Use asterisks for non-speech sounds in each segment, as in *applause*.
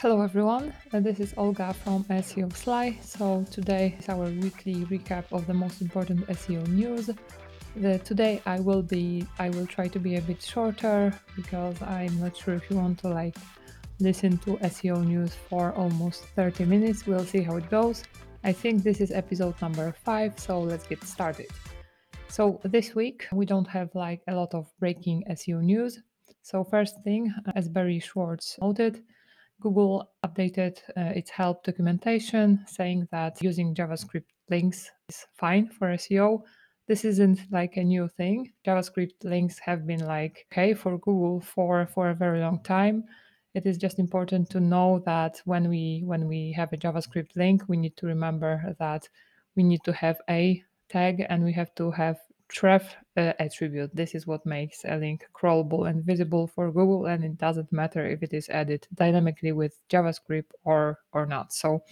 Hello everyone, uh, this is Olga from SEO Sly. So today is our weekly recap of the most important SEO news. The, today I will be I will try to be a bit shorter because I'm not sure if you want to like listen to SEO news for almost 30 minutes. We'll see how it goes. I think this is episode number 5, so let's get started. So this week we don't have like a lot of breaking SEO news. So first thing, as Barry Schwartz noted, Google updated uh, its help documentation saying that using JavaScript links is fine for SEO. This isn't like a new thing. JavaScript links have been like okay for Google for for a very long time. It is just important to know that when we when we have a JavaScript link, we need to remember that we need to have a tag and we have to have href uh, attribute. This is what makes a link crawlable and visible for Google, and it doesn't matter if it is added dynamically with JavaScript or or not. So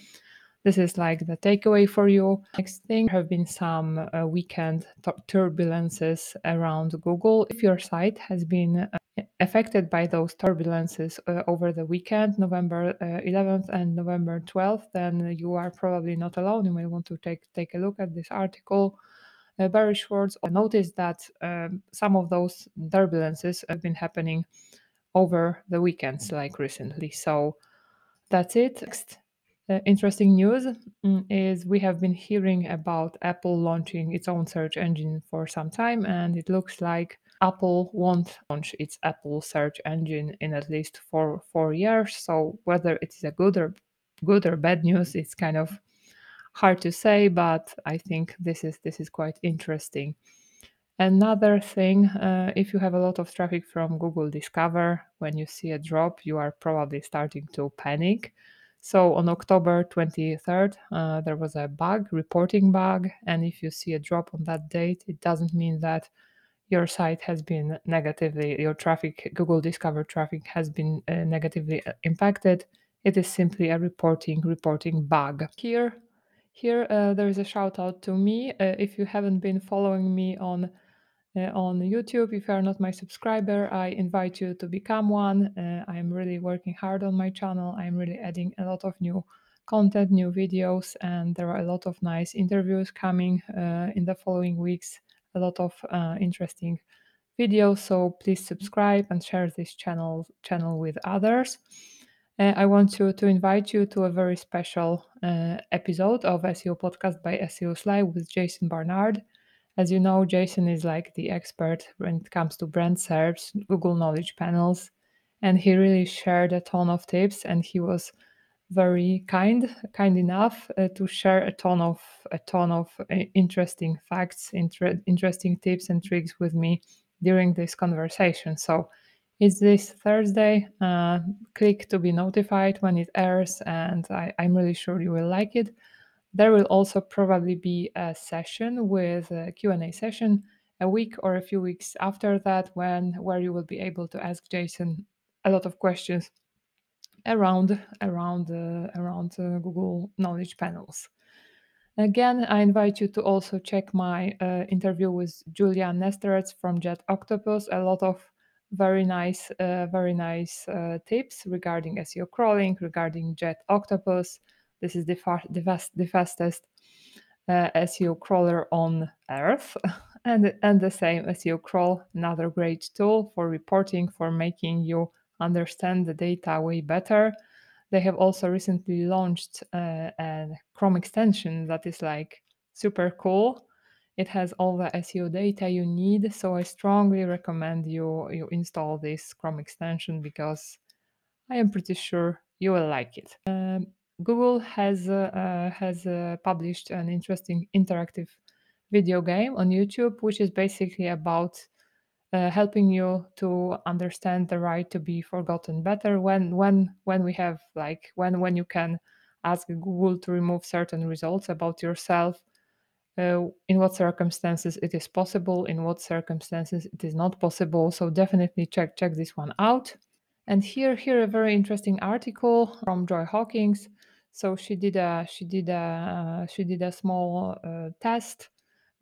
this is like the takeaway for you. Next thing there have been some uh, weekend turbulences around Google. If your site has been uh, affected by those turbulences uh, over the weekend, November 11th uh, and November 12th, then you are probably not alone. You may want to take take a look at this article uh, Barry Schwartz noticed that um, some of those turbulences have been happening over the weekends, like recently. So that's it. Next uh, interesting news mm, is we have been hearing about Apple launching its own search engine for some time, and it looks like Apple won't launch its Apple search engine in at least four four years. So whether it is a good or good or bad news, it's kind of hard to say, but I think this is this is quite interesting. Another thing, uh, if you have a lot of traffic from Google Discover, when you see a drop, you are probably starting to panic. So on October 23rd, uh, there was a bug, reporting bug, and if you see a drop on that date, it doesn't mean that your site has been negatively, your traffic, Google Discover traffic has been uh, negatively uh, impacted. It is simply a reporting reporting bug. Here, here, uh, there is a shout out to me. Uh, if you haven't been following me on uh, on YouTube, if you are not my subscriber, I invite you to become one. Uh, I'm really working hard on my channel. I'm really adding a lot of new content, new videos, and there are a lot of nice interviews coming uh, in the following weeks. A lot of uh, interesting videos. So please subscribe and share this channel channel with others. Uh, I want to, to invite you to a very special uh, episode of SEO Podcast by SEO Sly with Jason Barnard. As you know, Jason is like the expert when it comes to brand search, Google Knowledge Panels, and he really shared a ton of tips. And he was very kind, kind enough uh, to share a ton of a ton of uh, interesting facts, inter- interesting tips and tricks with me during this conversation. So it's this Thursday. Uh, click to be notified when it airs, and I, I'm really sure you will like it. There will also probably be a session with a Q&A session a week or a few weeks after that when where you will be able to ask Jason a lot of questions around around uh, around uh, Google Knowledge Panels. Again, I invite you to also check my uh, interview with Julia Nesterets from JetOctopus. A lot of very nice, uh, very nice uh, tips regarding SEO crawling, regarding Jet Octopus. This is the, far, the, fast, the fastest uh, SEO crawler on earth, *laughs* and and the same SEO crawl, another great tool for reporting, for making you understand the data way better. They have also recently launched uh, a Chrome extension that is like super cool it has all the SEO data you need, so I strongly recommend you you install this Chrome extension because I am pretty sure you will like it. Um, Google has uh, uh, has uh, published an interesting interactive video game on YouTube, which is basically about uh, helping you to understand the right to be forgotten better. When when when we have like when when you can ask Google to remove certain results about yourself uh, in what circumstances it is possible, in what circumstances it is not possible. So definitely check check this one out. And here here a very interesting article from Joy Hawkins. So she did a she did a uh, she did a small uh, test,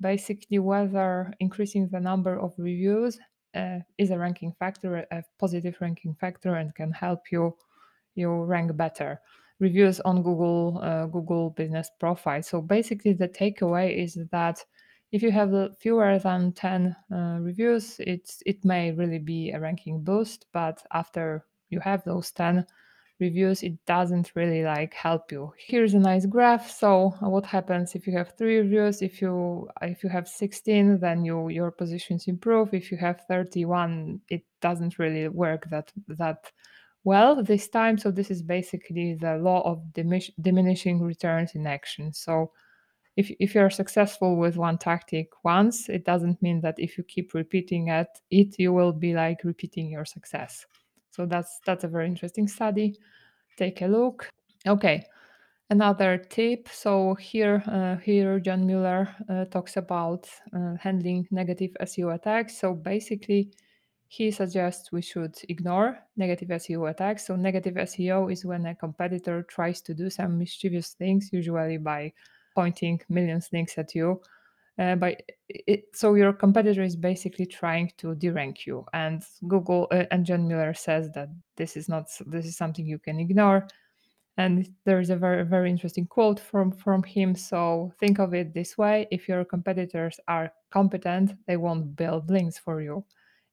basically whether increasing the number of reviews uh, is a ranking factor, a positive ranking factor, and can help you you rank better. Reviews on Google uh, Google Business Profile. So basically, the takeaway is that if you have fewer than 10 uh, reviews, it's it may really be a ranking boost, but after you have those 10 reviews, it doesn't really like help you. Here's a nice graph. So what happens if you have three reviews? If you if you have 16, then you your positions improve. If you have 31, it doesn't really work that that well this time. So this is basically the law of diminish, diminishing returns in action. So if, if you're successful with one tactic once, it doesn't mean that if you keep repeating it, it you will be like repeating your success. So that's that's a very interesting study. Take a look. Okay, another tip. So here uh, here John Mueller uh, talks about uh, handling negative SEO attacks. So basically, he suggests we should ignore negative SEO attacks. So negative SEO is when a competitor tries to do some mischievous things, usually by pointing millions links at you. Uh, by it, so your competitor is basically trying to derank you, and Google uh, and John Mueller says that this is not this is something you can ignore. And there is a very very interesting quote from from him. So think of it this way: if your competitors are competent, they won't build links for you.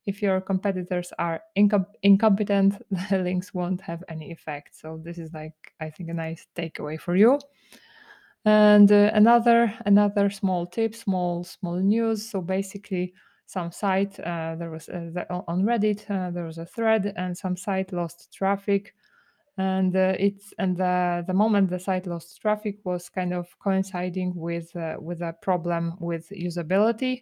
If your competitors are incom- incompetent, *laughs* the links won't have any effect. So this is like I think a nice takeaway for you. And uh, another another small tip, small small news. So basically, some site uh, there was uh, the, on Reddit uh, there was a thread, and some site lost traffic, and uh, it's and the the moment the site lost traffic was kind of coinciding with with a problem with usability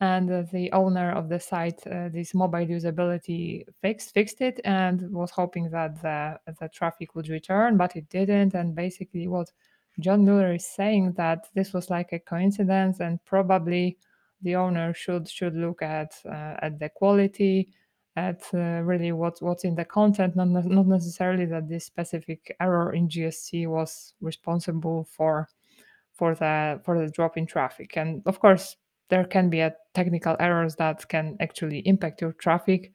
and uh, the owner of the site uh, this mobile usability fix, fixed it and was hoping that the the traffic would return but it didn't. And basically what john mueller is saying that this was like a coincidence and probably the owner should should look at uh, at the quality at uh, really what what's in the content not, not necessarily that this specific error in gsc was responsible for for the for the drop in traffic. And of course there can be a technical errors that can actually impact your traffic.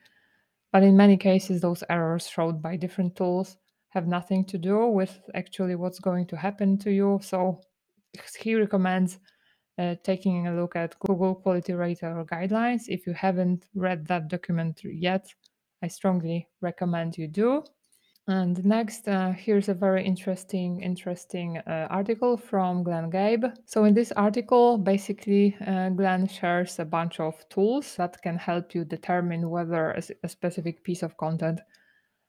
But in many cases, those errors showed by different tools have nothing to do with actually what's going to happen to you. So he recommends uh, taking a look at Google Quality Rater guidelines. If you haven't read that document yet, I strongly recommend you do. And next, uh, here's a very interesting, interesting uh, article from Glenn Gabe. So in this article, basically, uh, Glenn shares a bunch of tools that can help you determine whether a, a specific piece of content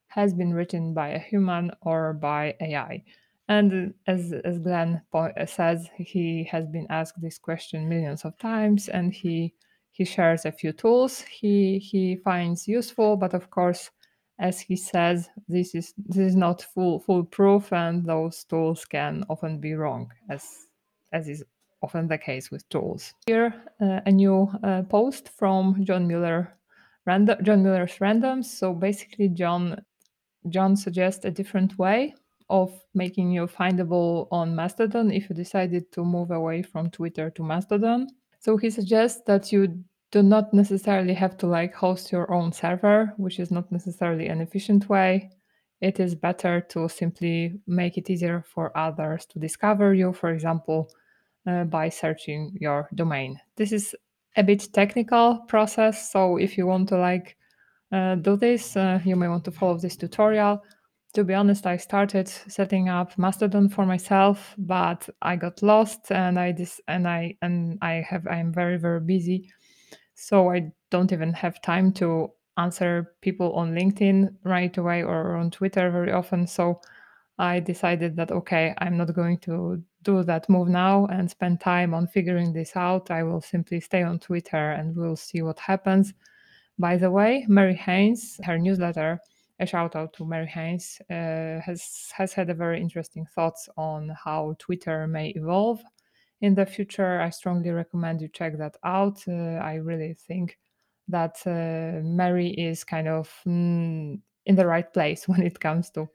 has been written by a human or by AI. And as, as Glenn po- says, he has been asked this question millions of times, and he he shares a few tools he he finds useful, but of course as he says, this is this is not full foolproof, and those tools can often be wrong, as as is often the case with tools. Here, uh, a new uh, post from John Mueller, random, John Mueller's randoms. So basically, John John suggests a different way of making you findable on Mastodon if you decided to move away from Twitter to Mastodon. So he suggests that you do not necessarily have to like host your own server, which is not necessarily an efficient way. It is better to simply make it easier for others to discover you, for example, uh, by searching your domain. This is a bit technical process, so if you want to like uh, do this, uh, you may want to follow this tutorial. To be honest, I started setting up Mastodon for myself, but I got lost and I dis- and I and I have I'm very very busy so I don't even have time to answer people on LinkedIn right away or on Twitter very often. So I decided that, okay, I'm not going to do that move now and spend time on figuring this out. I will simply stay on Twitter and we'll see what happens. By the way, Marie Haynes, her newsletter, a shout out to Marie Haynes, uh, has has had a very interesting thoughts on how Twitter may evolve in the future. I strongly recommend you check that out. Uh, I really think that uh, Marie is kind of mm, in the right place *laughs* when it comes to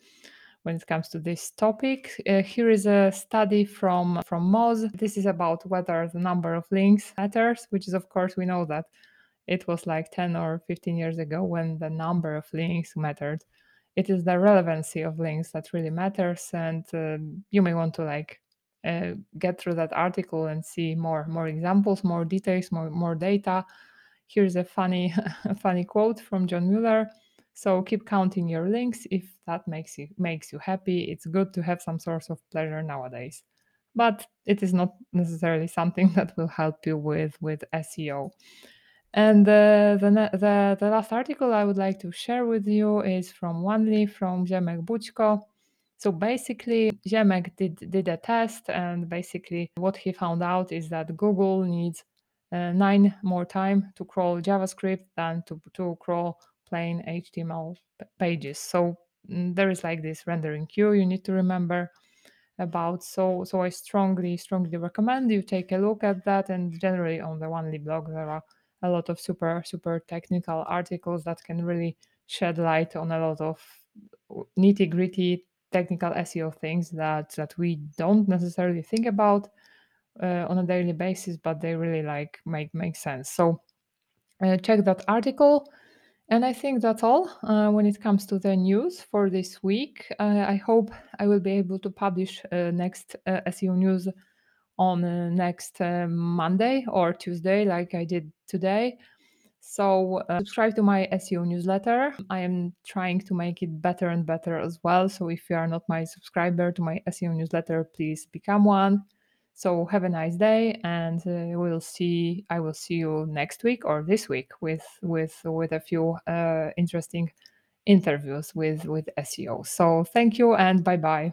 when it comes to this topic. Uh, here is a study from from Moz. This is about whether the number of links matters, which is of course we know that it was like 10 or 15 years ago when the number of links mattered it is the relevancy of links that really matters and um, you may want to like uh, get through that article and see more more examples more details more more data. Here's a funny a *laughs* funny quote from john mueller. So keep counting your links if that makes you makes you happy. It's good to have some source of pleasure nowadays. But it is not necessarily something *laughs* that will help you with with seo and uh, the, the the last article I would like to share with you is from Onely from Ziemek Bućko. So basically, Ziemek did did a test, and basically what he found out is that Google needs uh, nine more time to crawl JavaScript than to to crawl plain HTML pages. So mm, there is like this rendering queue you need to remember about. So so I strongly strongly recommend you take a look at that. And generally on the Onely blog there are a lot of super super technical articles that can really shed light on a lot of nitty gritty technical SEO things that that we don't necessarily think about uh, on a daily basis, but they really like make make sense. So uh, check that article. And I think that's all uh, when it comes to the news for this week. Uh, I hope I will be able to publish uh, next uh, SEO news on next Monday or Tuesday, like I did today. So, uh, subscribe to my SEO newsletter. I am trying to make it better and better as well. So, if you are not my subscriber to my SEO newsletter, please become one. So, have a nice day, and uh, we'll see. I will see you next week or this week with with with a few uh, interesting interviews with with SEO. So, thank you and bye bye.